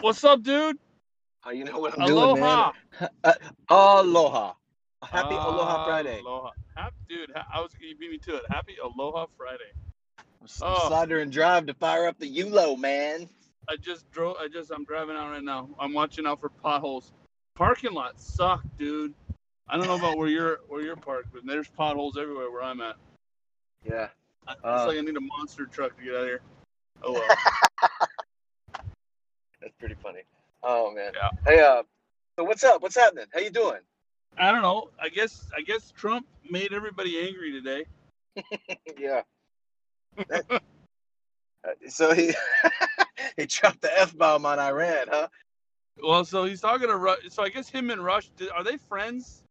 What's up, dude? How you know what I'm doing, Aloha. man? Uh, aloha. Happy Aloha Ah, Friday. Aloha. Hap- dude, I was you beat me to it. Happy Aloha Friday. S- Oh. Cider and drive to fire up the ULO, man. I just drove. I just. I'm driving out right now. I'm watching out for potholes. Parking lots suck, dude. I don't know about where you're where you're parked, but there's potholes everywhere where I'm at. Yeah. I- It's Uh. like I need a monster truck to get out of here. Oh well. That's pretty funny. Oh man. Yeah. Hey, uh, so what's up? What's happening? How you doing? I don't know. I guess I guess Trump made everybody angry today. yeah. That- uh, so he he dropped the f bomb on Iran, huh? Well, so he's talking to Rush. So I guess him and Rush did- are they friends?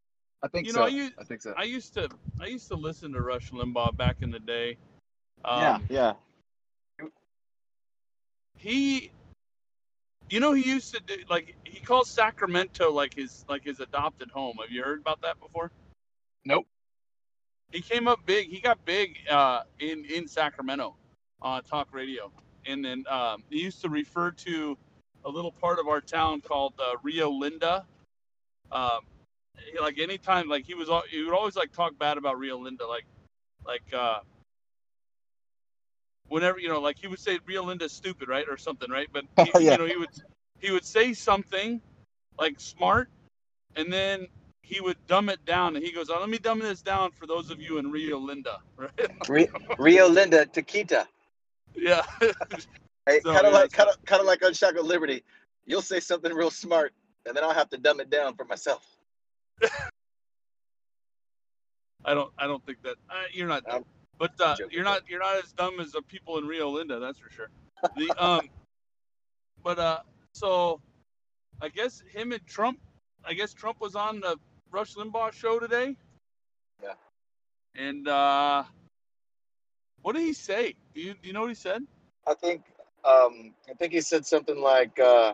I think You so. know, you- I think so. I used to I used to listen to Rush Limbaugh back in the day. Um, yeah. Yeah. He, you know, he used to do like he calls Sacramento like his like his adopted home. Have you heard about that before? Nope. He came up big. He got big uh, in in Sacramento on talk radio, and then um, he used to refer to a little part of our town called uh, Rio Linda. Um, he- like anytime, like he was, he would always like talk bad about Rio Linda, like, like uh, whenever you know, like he would say Rio Linda's stupid, right, or something, right? But he, Yeah. you know, he would he would say something like smart, and then he would dumb it down, and he goes, oh, "Let me dumb this down for those of you in Rio Linda," right? Rio Linda Taquita. yeah. Hey, So, kind of yeah, like kind of kind of like Unshackled Liberty. You'll say something real smart, and then I'll have to dumb it down for myself. I don't I don't think that uh, you're not. I'm but uh, you're not you're not as dumb as the people in Rio Linda, that's for sure. The um but uh so I guess him and Trump I guess Trump was on the Rush Limbaugh show today. Yeah. And uh what did he say? Do you do you know what he said? I think um, I think he said something like, uh,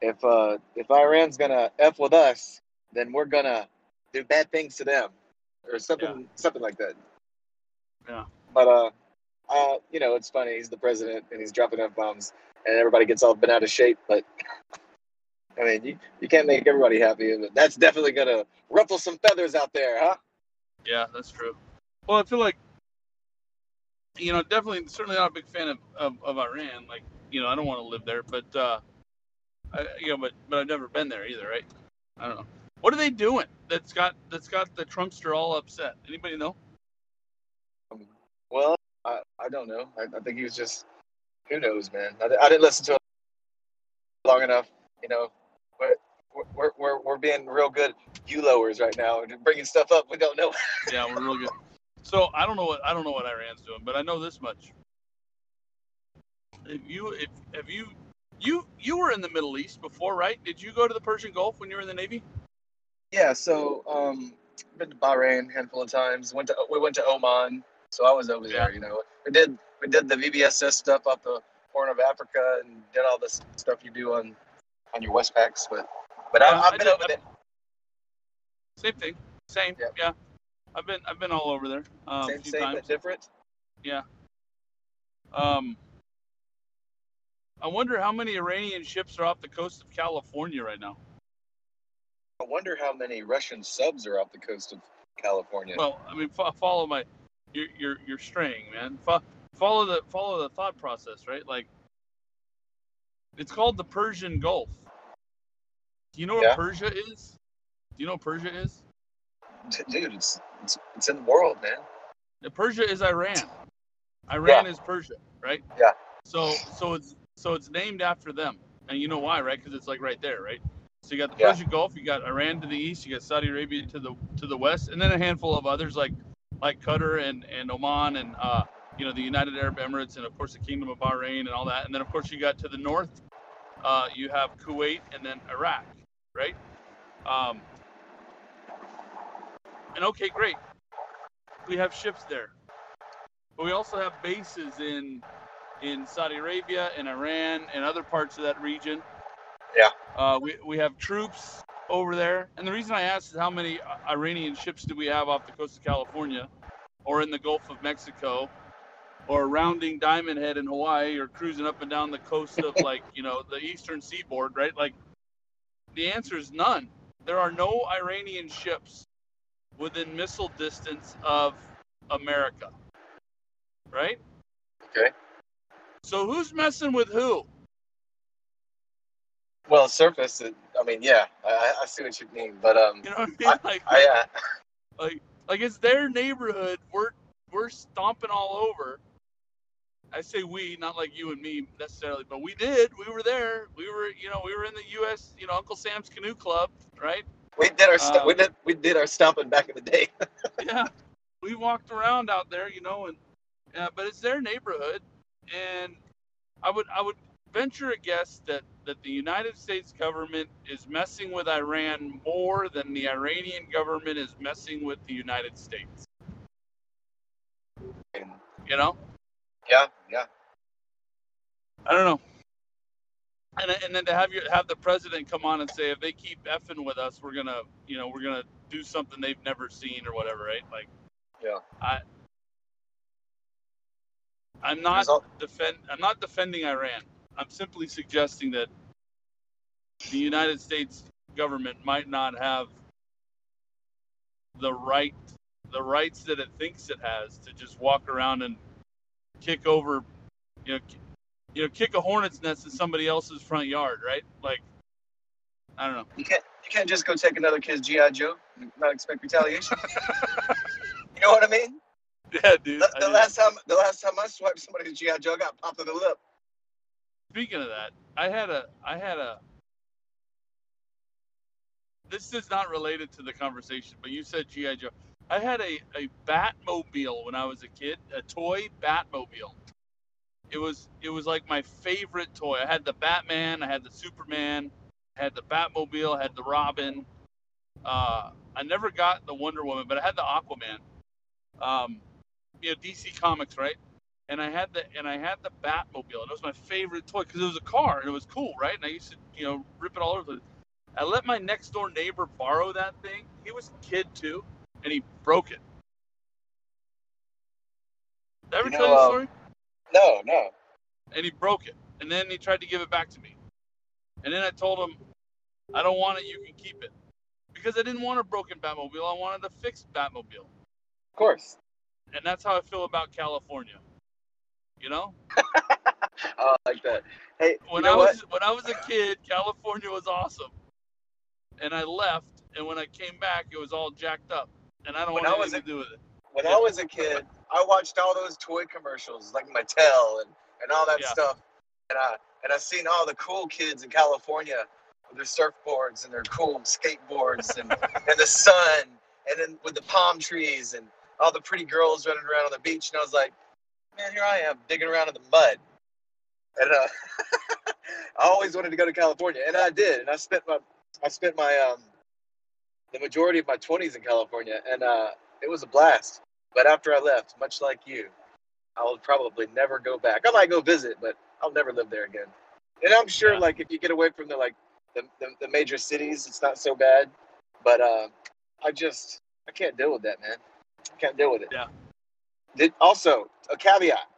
"If uh, if Iran's gonna f with us, then we're gonna do bad things to them," or something something like that. Yeah. But uh, uh, you know, it's funny. He's the president, and he's dropping f bombs, and everybody gets all bent out of shape. But I mean, you, you can't make everybody happy. But that's definitely gonna ruffle some feathers out there, huh? Yeah, that's true. Well, I feel like, you know, definitely, certainly not a big fan of, of, of Iran. Like, you know, I don't want to live there, but, uh, I, you know, but but I've never been there either, right? I don't know. What are they doing that's got that's got the Trumpster all upset? Anybody know? I, don't know. I, I think he was just, who knows, man. I, I didn't listen to it long enough, you know. But we're, we're, we're being real good U-lowers right now, and bringing stuff up we don't know. Yeah, we're real good. So I don't know what I don't know what Iran's doing, but I know this much. If you if have you you you were in the Middle East before, right? Did you go to the Persian Gulf when you were in the Navy? Yeah, so um, been to Bahrain a handful of times. Went to we went to Oman, so I was over Yeah. there. You know, we did we did the VBSS stuff up the Horn of Africa and did all this stuff you do on on your WestPacs. But but Yeah, I, I've been did- over I- there. Same thing. Same. Yep. Yeah. I've been I've been all over there um, a Same, few same, times. but different. Yeah. Um, I wonder how many Iranian ships are off the coast of California right now. I wonder how many Russian subs are off the coast of California. Well, I mean, fo- follow my, you're you're you're straying, man. Fo- follow the follow the thought process, right? Like, it's called the Persian Gulf. Do you know what Persia is? Do you know what Persia is? Dude, it's, it's it's in the world, man. The Persia is Iran. Iran is Persia, right? Yeah. So so it's so it's named after them, and you know why, right? Because it's like right there, right? So you got the Yeah. Persian Gulf, you got Iran to the east, you got Saudi Arabia to the to the west, and then a handful of others like like Qatar and and Oman and uh, you know the United Arab Emirates and of course the Kingdom of Bahrain and all that, and then of course you got to the north, uh, you have Kuwait and then Iraq, right? Um, and okay, great. We have ships there. But we also have bases in in Saudi Arabia and Iran and other parts of that region. Yeah. Uh, we, we have troops over there. And the reason I asked is how many uh, Iranian ships do we have off the coast of California or in the Gulf of Mexico or rounding Diamond Head in Hawaii or cruising up and down the coast of like you know the eastern seaboard, right? Like the answer is none. There are no Iranian ships within missile distance of America, right? Okay. So who's messing with who? Well, surface. It, I mean, yeah, I, I see what you mean, but um, You know what I mean? like, I uh, like, like it's their neighborhood. We're we're stomping all over. I say we, not like you and me necessarily, but we did. We were there. We were, you know, we were in the U.S. You know, Uncle Sam's Canoe Club, right? we did our st- we Um, did we did our stomping back in the day. yeah, we walked around out there, you know, and uh, but it's their neighborhood, and I would I would venture a guess that that the United States government is messing with Iran more than the Iranian government is messing with the United States. You know, yeah, yeah. I don't know. And, and then to have your have the president come on and say if they keep effing with us, we're gonna you know we're gonna do something they've never seen or whatever, right? Like Yeah. I I'm not There's al- defend I'm not defending Iran. I'm simply suggesting that the United States government might not have the right the rights that it thinks it has to just walk around and kick over you know you know kick a hornet's nest in somebody else's front yard, right? Like I don't know. You can't you can't just go take another kid's GI Joe and not expect retaliation. you know what I mean? Yeah, dude. The, the last time the last time I swiped somebody's GI Joe, I got popped in the lip. Speaking of that, I had a I had a this is not related to the conversation, but you said GI Joe. I had a a Batmobile when I was a kid, a toy Batmobile. It was it was like my favorite toy. I had the Batman, I had the Superman, I had the Batmobile, I had the Robin. Uh, I never got the Wonder Woman, but I had the Aquaman. Um, you know, DC Comics, right? And I had the and I had the Batmobile, and it was my favorite toy because it was a car and it was cool, right? And I used to, you know, rip it all over. I let my next door neighbor borrow that thing. He was a kid too, and he broke it. Did I ever You tell you the story? No, no. And he broke it, and then he tried to give it back to me, and then I told him, "I don't want it. You can keep it," because I didn't want a broken Batmobile. I wanted a fixed Batmobile, Of course. and that's how I feel about California. You know? I like that. Hey, when I what? was when I was a kid, California was awesome, and I left. And when I came back, it was all jacked up, and I don't When want I was anything to do with it. when I was a kid, I watched all those toy commercials like Mattel and, and all that Yeah. stuff. And I and I seen all the cool kids in California with their surfboards and their cool skateboards and, and the sun and then with the palm trees and all the pretty girls running around on the beach. And I was like, man, here I am digging around in the mud. And uh, I always wanted to go to California, and I did. And I spent my I spent my um the majority of my 20s in California, and uh, it was a blast. But after I left, much like you, I will probably never go back. I might go visit, but I'll never live there again. And I'm sure, Yeah. like, if you get away from the like the, the, the major cities, it's not so bad. But uh, I just I can't deal with that, man. I can't deal with it. Yeah. Did also a caveat.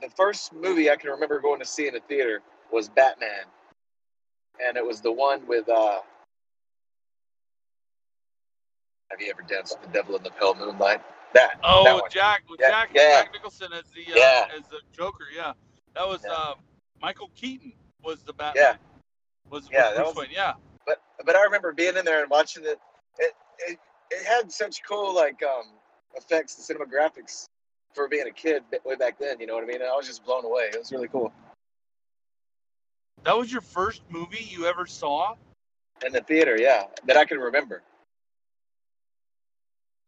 The first movie I can remember going to see in a theater was Batman, and it was the one with. uh Have you ever danced with the devil in the pale moonlight? That. that Oh, one. Jack, with Yeah, Jack, yeah. Jack Nicholson as the uh, Yeah. as the Joker. Yeah, that was Yeah. uh, Michael Keaton was the Batman. Yeah. was, Yeah, that was- Wayne. Yeah, but but I remember being in there and watching it. It it, it had such cool like um effects and cinematographics for being a kid way back then. You know what I mean? I was just blown away. It was really cool. that was your first movie you ever saw. In the theater, yeah, that I can remember.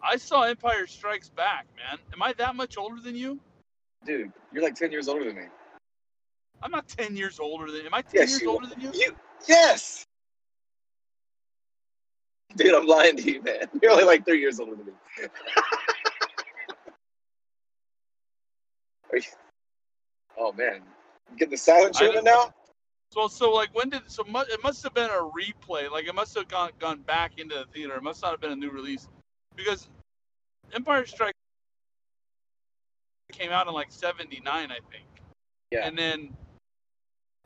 I saw Empire Strikes Back. Man, am I that much older than you? Dude, you're like ten years older than me. I'm not ten years older than. Am I ten Yes, years you older than you? You yes. Dude, I'm lying to you, man. You're only like three years older than me. Are you- oh man, get the silent treatment now. So, so like when did so mu- it must have been a replay. Like it must have gone gone back into the theater. It must not have been a new release because Empire Strikes came out in like '79, I think. Yeah. And then,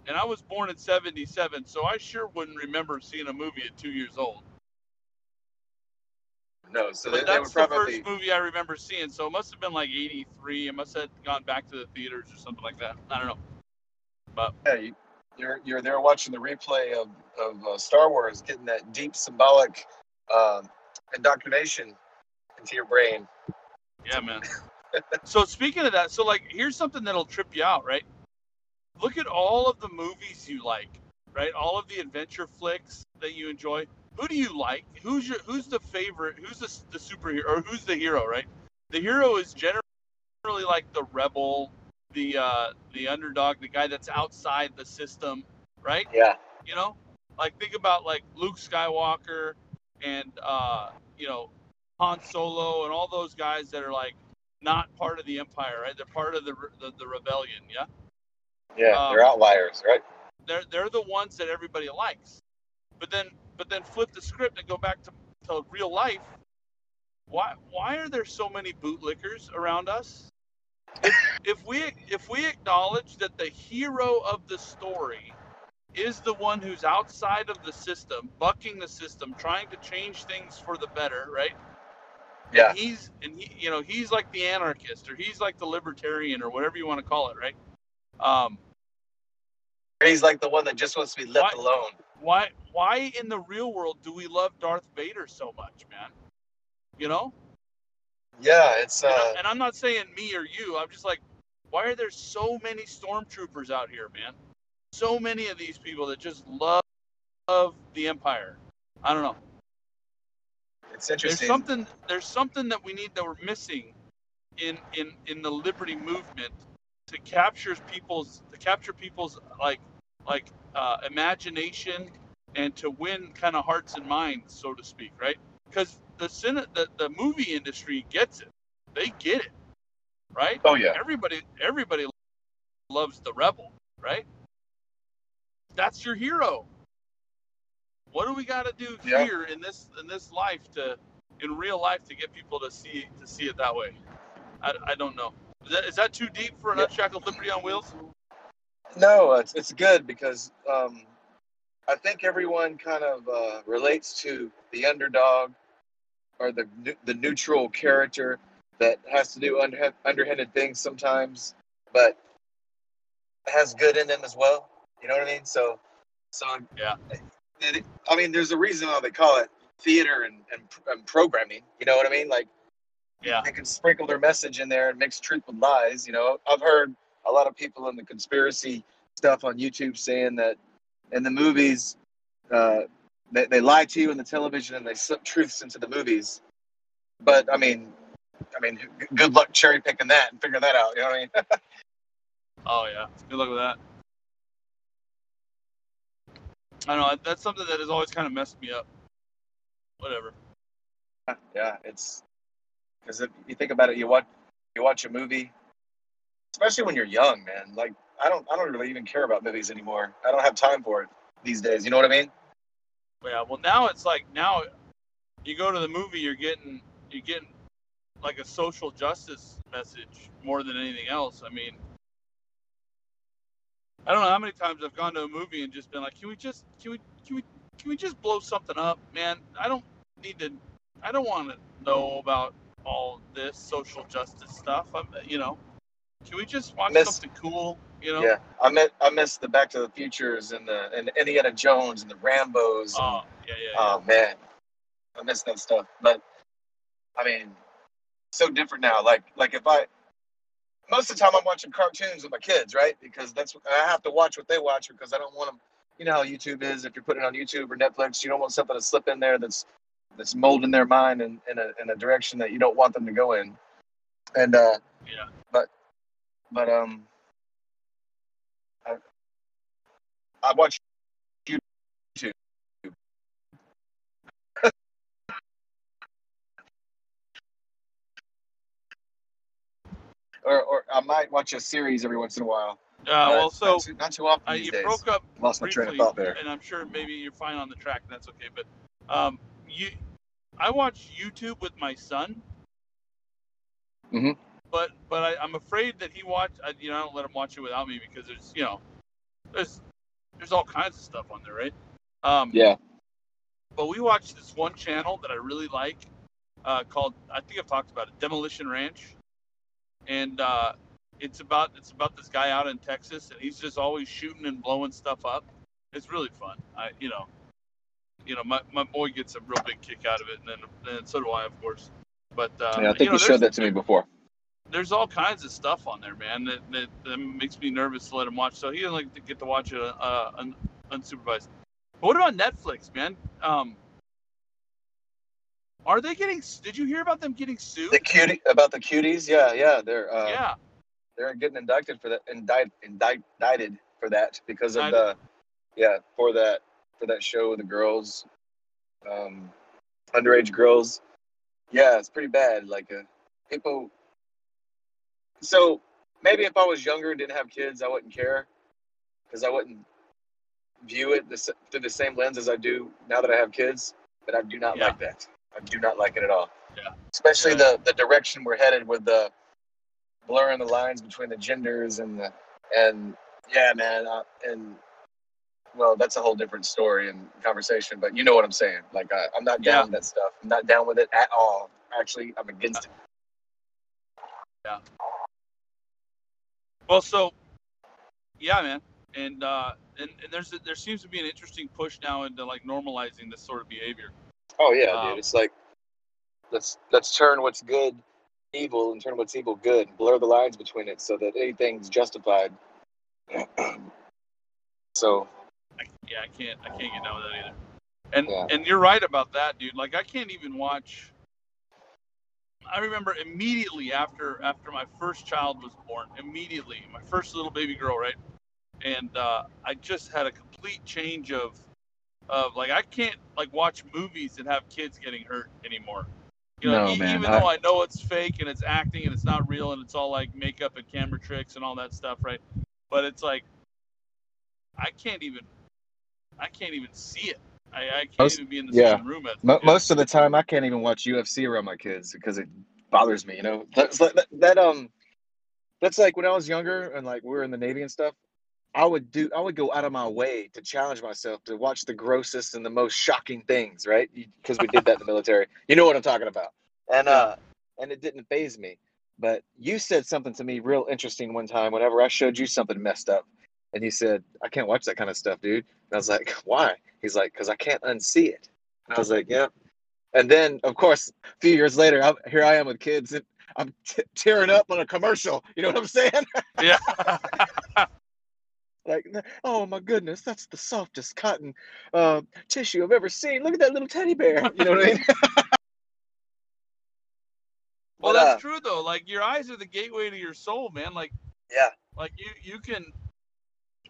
and I was born in '77, so I sure wouldn't remember seeing a movie at two years old. No, so they, they that's the probably first movie I remember seeing. So it must have been like '83. It must have gone back to the theaters or something like that. I don't know. But yeah, you, you're you're there watching the replay of of uh, Star Wars, getting that deep symbolic um, indoctrination into your brain. Yeah, man. so speaking of that, so like here's something that'll trip you out, right? Look at all of the movies you like, right? All of the adventure flicks that you enjoy. Who do you like? Who's your who's the favorite? Who's the, the superhero or who's the hero, right? The hero is generally like the rebel, the uh the underdog, the guy that's outside the system, right? Yeah, You know? Like think about like Luke Skywalker and uh, you know, Han Solo and all those guys that are like not part of the empire, right? They're part of the the, the rebellion, yeah. yeah, Um, they're outliers, right? They're they're the ones that everybody likes. But then but then flip the script and go back to, to real life. Why why are there so many bootlickers around us? If, if we if we acknowledge that the hero of the story is the one who's outside of the system, bucking the system, trying to change things for the better, right? Yeah, And he's and he you know he's like the anarchist or he's like the libertarian or whatever you want to call it, right? Um, he's like the one that just wants to be left Why- alone. Why why in the real world do we love Darth Vader so much, man? You know? Yeah, it's And, uh, I, and I'm not saying me or you. I'm just like, why are there so many stormtroopers out here, man? So many of these people that just love, love the Empire. I don't know. it's interesting. There's something. There's something that we need that we're missing in in in the liberty movement to capture people's to capture people's like like uh, imagination and to win kind of hearts and minds, so to speak, right? Because the cine, the the movie industry gets it. They get it, right? Oh yeah, Everybody everybody loves the rebel, right? That's your hero. What do we got to do Yeah. here in this in this life to in real life to get people to see to see it that way? I, I don't know. Is that, is that too deep for an Yeah. unshackled liberty on wheels? No, it's it's good because um, I think everyone kind of uh, relates to the underdog or the the neutral character that has to do under, underhanded things sometimes, but has good in them as well. You know what I mean? So, so Yeah. it- I mean, there's a reason why they call it theater and, and, and programming. You know what I mean? Like Yeah. they can sprinkle their message in there and mix truth with lies. You know, I've heard a lot of people in the conspiracy stuff on YouTube saying that in the movies, uh, they, they lie to you in the television and they slip truths into the movies. But I mean, I mean, good luck cherry picking that and figuring that out. You know what I mean? Oh yeah. Good luck with that. I don't know. That's something that has always kind of messed me up. Whatever. yeah, it's because if you think about it, you watch you watch a movie, especially when you're young, man. Like I don't I don't really even care about movies anymore. I don't have time for it these days. You know what I mean? Yeah, well now it's like now you go to the movie, you're getting you're getting like a social justice message more than anything else. I mean, I don't know how many times I've gone to a movie and just been like, can we just can we can we can we just blow something up, man? I don't need to. I don't want to know about all this social justice stuff. I'm, you know, can we just watch Miss- something cool? You know? Yeah, I miss I miss the Back to the Futures and the and Indiana Jones and the Rambo's. Oh yeah, yeah. yeah. Oh man, I miss that stuff. But I mean, so different now. Like like if I most of the time I'm watching cartoons with my kids, right? Because that's what I have to watch what they watch because I don't want them. You know how YouTube is. If you're putting it on YouTube or Netflix, you don't want something to slip in there that's that's molding their mind in, in a in a direction that you don't want them to go in. And uh, Yeah. But um, I I watch YouTube. or, or I might watch a series every once in a while. Uh, well, so not too, not too often uh, you days. broke up Lost my train of thought there. and I'm sure maybe you're fine on the track, and that's okay. But um, you, I watch YouTube with my son. Mhm. But but I, I'm afraid that he watch. I, you know, I don't let him watch it without me because there's you know, there's there's all kinds of stuff on there, right? Um, Yeah. But we watched this one channel that I really like, uh, called I think I've talked about it, Demolition Ranch, and uh, it's about it's about this guy out in Texas, and he's just always shooting and blowing stuff up. It's really fun. I you know, you know my, my boy gets a real big kick out of it, and then and so do I, of course. But uh, yeah, I think know, you showed that to me before. There's all kinds of stuff on there, man, that, that, that makes me nervous to let him watch. So he doesn't like to get to watch it uh, un, unsupervised. But what about Netflix, man? Um, are they getting? Did you hear about them getting sued? The cutie about the cuties, yeah, yeah, they're uh, yeah, they're getting indicted for that, indict, indict, indicted for that because of the, yeah, for that for that show with the girls, um, underage girls. Yeah, it's pretty bad. Like uh, people. So maybe if I was younger and didn't have kids, I wouldn't care, because I wouldn't view it the, through the same lens as I do now that I have kids. But I do not Yeah. like that. I do not like it at all. Yeah. Especially Yeah. the the direction we're headed with the blurring the lines between the genders and the and yeah, man, uh, and well, that's a whole different story and conversation. But you know what I'm saying? Like I, I'm not down Yeah. with that stuff. I'm not down with it at all. Actually, I'm against it. Well, so yeah, man, and uh, and, and there's there seems to be an interesting push now into like normalizing this sort of behavior. Oh yeah, Um, dude. It's like let's let's turn what's good evil and turn what's evil good. And blur the lines between it so that anything's justified. so I, yeah, I can't I can't get down with that either. And Yeah. and you're right about that, dude. Like I can't even watch. I remember immediately after after my first child was born, immediately my first little baby girl, right? And uh, I just had a complete change of of like I can't like watch movies and have kids getting hurt anymore. You know, No, e- man, even I- though I know it's fake and it's acting and it's not real and it's all like makeup and camera tricks and all that stuff, right? But it's like I can't even I can't even see it. I, I can't Most- even be in the yeah. same room as Mo- it. most of the time, I can't even watch UFC around my kids because it bothers me. You know, that's like that, that um, that's like when I was younger and like we were in the Navy and stuff. I would do, I would go out of my way to challenge myself to watch the grossest and the most shocking things, right? Because we did that in the military. You know what I'm talking about. And uh, and it didn't phase me. But you said something to me real interesting one time whenever I showed you something messed up. And you said, I can't watch that kind of stuff, dude. And I was like, why? He's like, because I can't unsee it. And I was like, yeah. And then, of course, a few years later, I'm, here I am with kids and I'm t- tearing up on a commercial. You know what I'm saying? yeah. like, oh my goodness, that's the softest cotton uh, tissue I've ever seen. Look at that little teddy bear. You know what I mean? well, But, that's uh, true though. Like your eyes are the gateway to your soul, man. Like Yeah. like you you can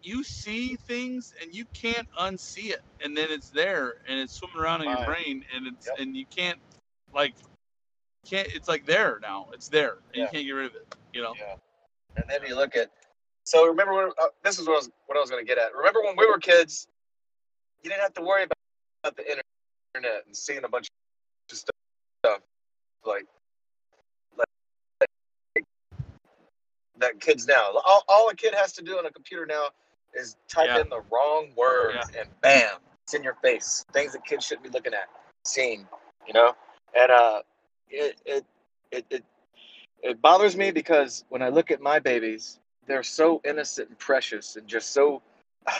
you see things and you can't unsee it, and then it's there and it's swimming around in your brain, and it's Yep. and you can't like can't. It's like there now. It's there, and you can't get rid of it. You know. Yeah. And then you look at. So remember when uh, this is what I was what I was going to get at. Remember when we were kids, you didn't have to worry about, about the internet and seeing a bunch of stuff, stuff like, like like that kids now. All, all a kid has to do on a computer now is type Yeah. in the wrong word and bam, it's in your face. Things that kids shouldn't be looking at, seeing, you know. And uh, it it it it, it bothers me because when I look at my babies, they're so innocent and precious and just so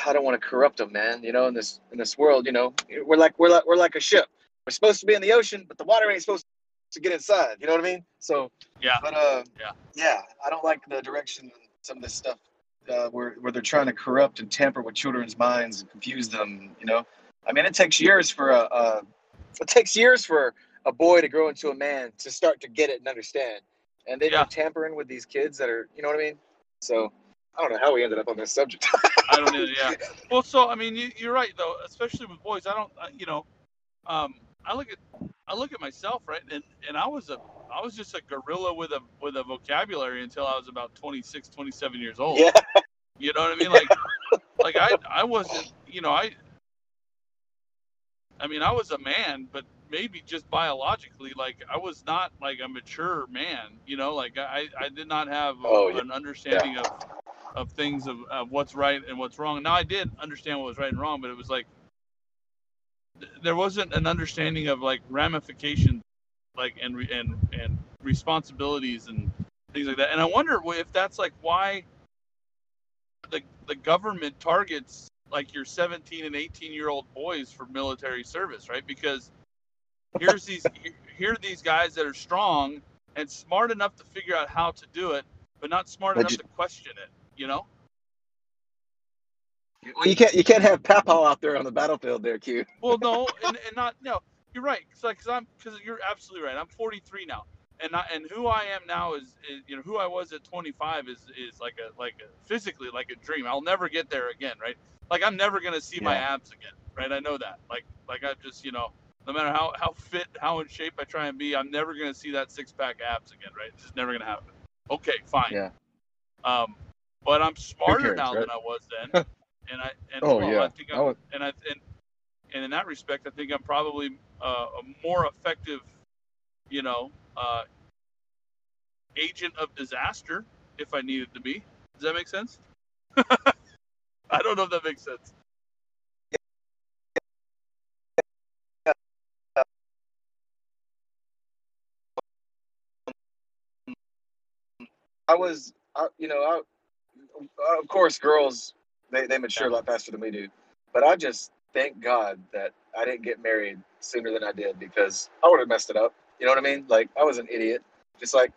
I don't want to corrupt them, man. You know, in this in this world, you know, we're like we're like we're like a ship. We're supposed to be in the ocean, but the water ain't supposed to get inside. You know what I mean? So Yeah. But uh, Yeah. yeah, I don't like the direction some of this stuff uh, where where they're trying to corrupt and tamper with children's minds and confuse them. You know, I mean, it takes years for a, a it takes years for a boy to grow into a man to start to get it and understand. And then Yeah. tampering with these kids that are, you know what I mean? So I don't know how we ended up on this subject. I don't know. Yeah. Well, so I mean, you, you're right though. Especially with boys, I don't. I, you know, um, I look at I look at myself, right, and and I was a I was just a gorilla with a with a vocabulary until I was about 26, 27 years old. yeah, You know what I mean? Like, like I I wasn't. You know, I. I mean, I was a man, but maybe just biologically, like I was not like a mature man, you know, like I, I did not have Oh, yeah. an understanding of, of things of, of what's right and what's wrong. Now I did understand what was right and wrong, but it was like th- there wasn't an understanding of like ramifications, like and re- and and responsibilities and things like that. And I wonder if that's like why the the government targets like your 17 and 18 year old boys for military service, right? Because here's these here are these guys that are strong and smart enough to figure out how to do it, but not smart But enough you- to question it. You know? Well, you can't you can't have Papal out there on the battlefield there, Q. Well, no, and, and not no. You're right. Cause, like, cause I'm because you're absolutely right. I'm 43 now, and I, and who I am now is, is you know who I was at 25 is is like a like a physically like a dream. I'll never get there again, right? Like I'm never gonna see my abs again, right? I know that. Like like I just you know no matter how how fit how in shape I try and be, I'm never gonna see that six pack abs again, right? It's just never gonna happen. Okay, fine. Yeah. Um, but I'm smarter cares, now right? than I was then, and I and Oh, well, yeah. I think I I'm, and I and and in that respect, I think I'm probably uh, a more effective, you know, uh, agent of disaster if I needed to be. Does that make sense? I don't know if that makes sense. I was, I, you know, I, of course, girls they, they mature a lot faster than we do, but I just thank God that I didn't get married sooner than I did because I would have messed it up. You know what I mean? Like I was an idiot, just like,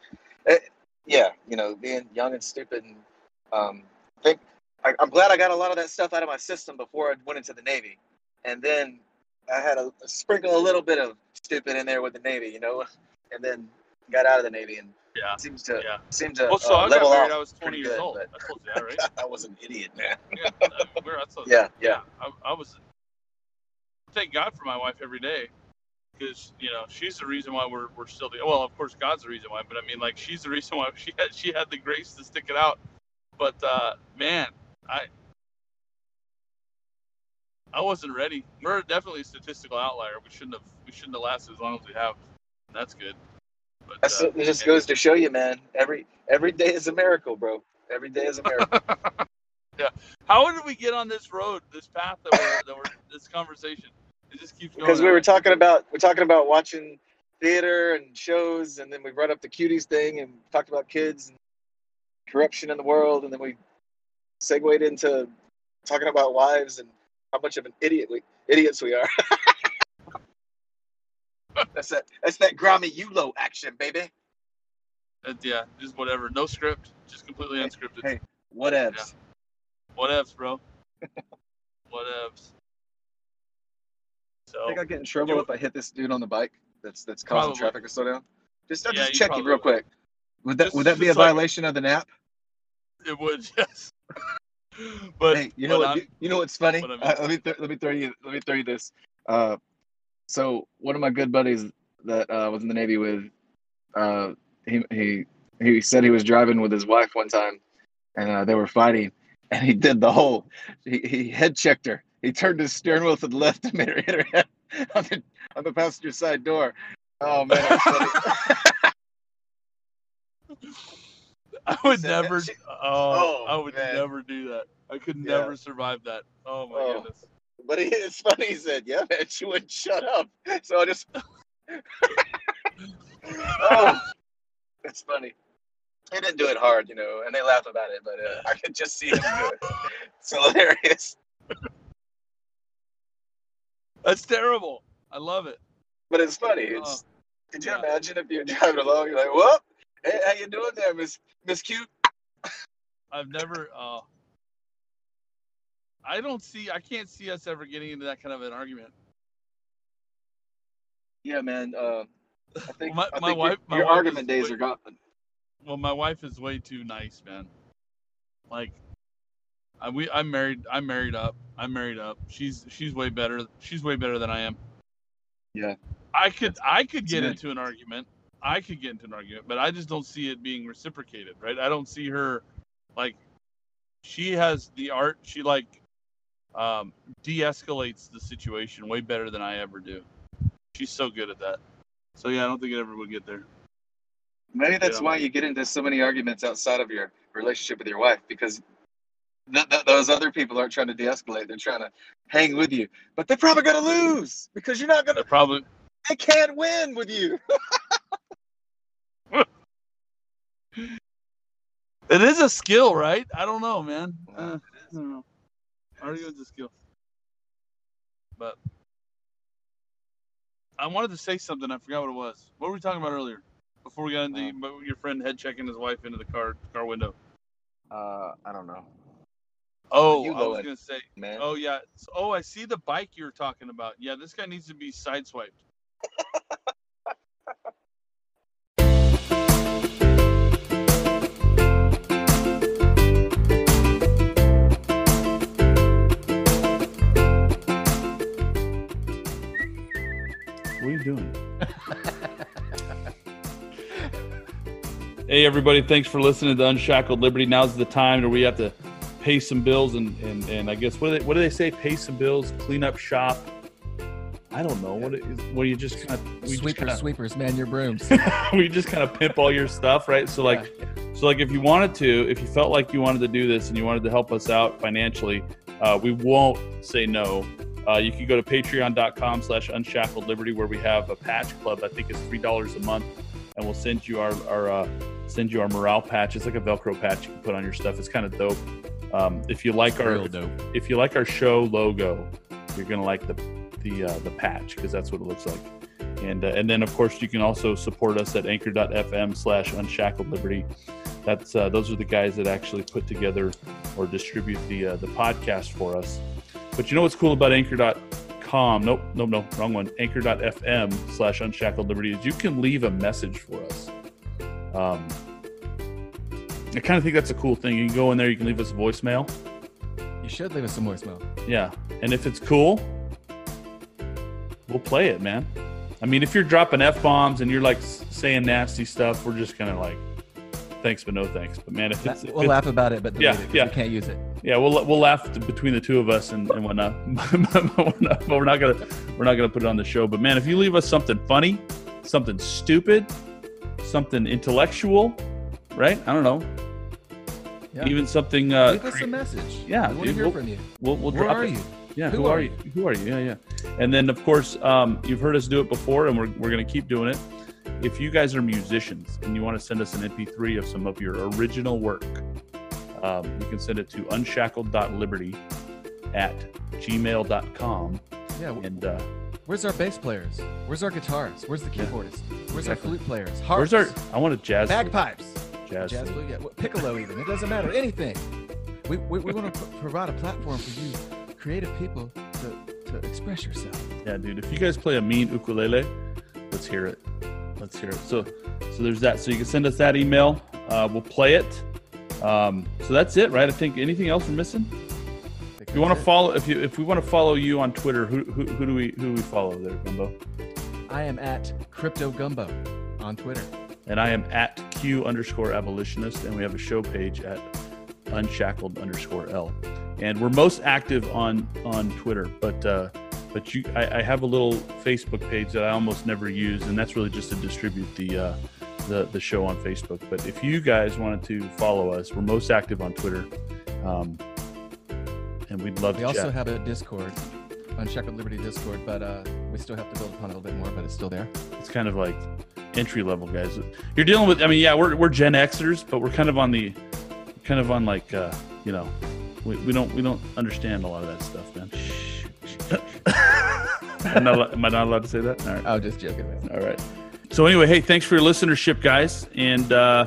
eh, yeah, you know, being young and stupid. And, um, I think I, I'm glad I got a lot of that stuff out of my system before I went into the Navy, and then I had a, a sprinkle a little bit of stupid in there with the Navy, you know, and then got out of the Navy and Yeah. seems to Yeah. seemed to Well, so uh, I level married. off I was 20 pretty years good, old. I told you that, right? I was an idiot, man. Yeah. I you. Yeah, yeah. I, I was. Thank God for my wife every day, because you know she's the reason why we're we're still. together. Well, of course God's the reason why, but I mean like she's the reason why she had she had the grace to stick it out. But uh, man, I I wasn't ready. We're definitely a statistical outlier. We shouldn't have we shouldn't have lasted as long as we have. That's good. But, That's uh, it just goes to show you, man. Every every day is a miracle, bro. Every day is a miracle. Yeah. How did we get on this road, this path that we're, that we're this conversation? It just keeps going. because we were talking about we're talking about watching theater and shows, and then we brought up the cuties thing and talked about kids and corruption in the world, and then we segued into talking about wives and how much of an idiot we idiots we are. that's that that's that Grammy Yulo action, baby. Uh, yeah, just whatever. No script, just completely Hey, unscripted. hey. Whatevs. Whatevs, bro. Whatevs. So I think I get in trouble if I hit this dude on the bike that's that's causing Probably. traffic to slow down. Just I'll Yeah, just you check you real quick. Would that Just- would that be a just like- violation of the nap? it would, yes. but hey, you know what? I'm- You, know what's funny? what. Uh, let me th- let me throw you let me throw you this. Uh, so one of my good buddies that uh, was in the Navy with, uh, he he he said he was driving with his wife one time, and uh, they were fighting, and he did the whole he, he head checked her. He turned his steering wheel to the left and made her hit her head on the on the passenger side door. Oh man. I would never. she- Oh, Oh, I would man. never do that. I could Yeah. never survive that. Oh my Oh. goodness. But he, it's funny. He said, "Yeah, man, she wouldn't shut up." So I just, oh, that's funny. He didn't do it hard, you know, and they laugh about it, but uh, I could just see him do it. It's hilarious. That's terrible. I love it. But it's funny. Oh, It's. Could you yeah. imagine if you're driving along, you're like, "Whoop, hey, how you doing there, Miss Miss Cute?" I've never. Uh, I don't see. I can't see us ever getting into that kind of an argument. Yeah, man. Uh, I think, my- I my think wife- your, your wife argument days way- are gone. Well, my wife is way too nice, man. Like, I we I'm married. I'm married up. I'm married up. She's she's way better. She's way better than I am. Yeah. I could I could get into an argument. I could get into an argument, but I just don't see it being reciprocated, right? I don't see her like she has the art. She like um de-escalates the situation way better than I ever do. She's so good at that. So yeah, I don't think it ever would get there. Maybe that's Yeah. why you get into so many arguments outside of your relationship with your wife because th- th- those other people aren't trying to de-escalate; they're trying to hang with you. But they're probably going to lose because you're not going to. probably They can't win with you. it is a skill, right? I don't know, man. Uh, I don't know. Arguing's a skill. But I wanted to say something. I forgot what it was. What were we talking about earlier? Before we got into about your friend head checking his wife into the car car window. Uh, I don't know, Oh, You I was gonna say. man. Oh yeah. Oh, I see the bike you're talking about. Yeah, this guy needs to be sideswiped. What are you doing? hey, everybody. Thanks for listening to Unshackled Liberty. Now's the time where we have to pay some bills and, and, and I guess, what do, they, what do they say? Pay some bills, clean up shop. I don't know. What it is, what you just kind of, we sweepers, kinda, sweepers, man your brooms. we just kind of pimp all your stuff, right? So, like, so like if you wanted to, if you felt like you wanted to do this and you wanted to help us out financially, uh, we won't say no. Uh, you can go to patreon.com slash unshackled liberty where we have a patch club. I think it's three dollars a month, and we'll send you our, our uh, send you our morale patch. It's like a Velcro patch you can put on your stuff. It's kind of dope. Um, if you like our dope. if you like our show logo, you're gonna like the the uh, the patch because that's what it looks like. And uh, and then of course you can also support us at anchor.fm slash unshackled liberty. That's uh, those are the guys that actually put together or distribute the uh, the podcast for us. But you know what's cool about anchor.com? Nope, nope, no, wrong one. Anchor.fm slash unshackled liberty is you can leave a message for us. Um, I kind of think that's a cool thing. You can go in there, you can leave us a voicemail. You should leave us some voicemail. Yeah, and if it's cool, we'll play it, man. I mean, if you're dropping f bombs and you're like saying nasty stuff, we're just gonna like, thanks but no thanks. But man, if it's, we'll it's- laugh about it, but Yeah, it yeah. we can't use it. yeah, we'll we'll laugh between the two of us and, and whatnot. we're not, but we're not gonna we're not gonna put it on the show. But man, if you leave us something funny, something stupid, something intellectual, right? I don't know, Yeah. even something. Uh, leave us a message. Yeah, we want to hear we'll- from you. we'll we'll Where drop are it. you? Yeah, Who who, are are you? Who are you? Yeah, yeah. And then of course, um, you've heard us do it before, and we're we're gonna keep doing it. If you guys are musicians and you want to send us an MP3 of some of your original work, um, you can send it to unshackled.liberty at gmail.com. Yeah. And uh, Where's our bass players? Where's our guitarists? Where's the Yeah. keyboardists? Where's Exactly. our flute players? where's our? I want a jazz bagpipes, jazz. jazz flute, yeah, piccolo even. It doesn't matter. Anything. We, we, we want to provide a platform for you, creative people, to, to express yourself. Yeah, dude. If you guys play a mean ukulele, let's hear it. Let's hear it. So, so there's that. So you can send us that email. Uh, we'll play it. Um, so that's it, right? I think anything else we're missing. If you want to follow, if you if we want to follow you on Twitter, who, who who do we who do we follow there, Gumbo? I am at Crypto Gumbo on Twitter. And I am at Q underscore abolitionist, and we have a show page at unshackled underscore L. And we're most active on on Twitter, but uh, but you, I, I have a little Facebook page that I almost never use, and that's really just to distribute the uh, the the show on Facebook. But if you guys wanted to follow us, we're most active on Twitter, um, and we'd love to. We to also chat. have a Discord, Unshackled Liberty Discord, but uh, we still have to build upon it a little bit more, but it's still there. it's kind of like entry level guys. You're dealing with. I mean, yeah, we're we're Gen Xers, but we're kind of on the kind of on like uh, you know, we, we don't we don't understand a lot of that stuff, man. am, I not, am I not allowed to say that? All right. Oh, just joking, man. All right. So anyway, hey, thanks for your listenership, guys, and uh,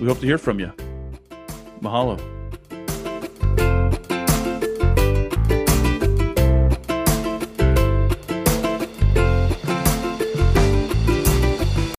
we hope to hear from you. Mahalo.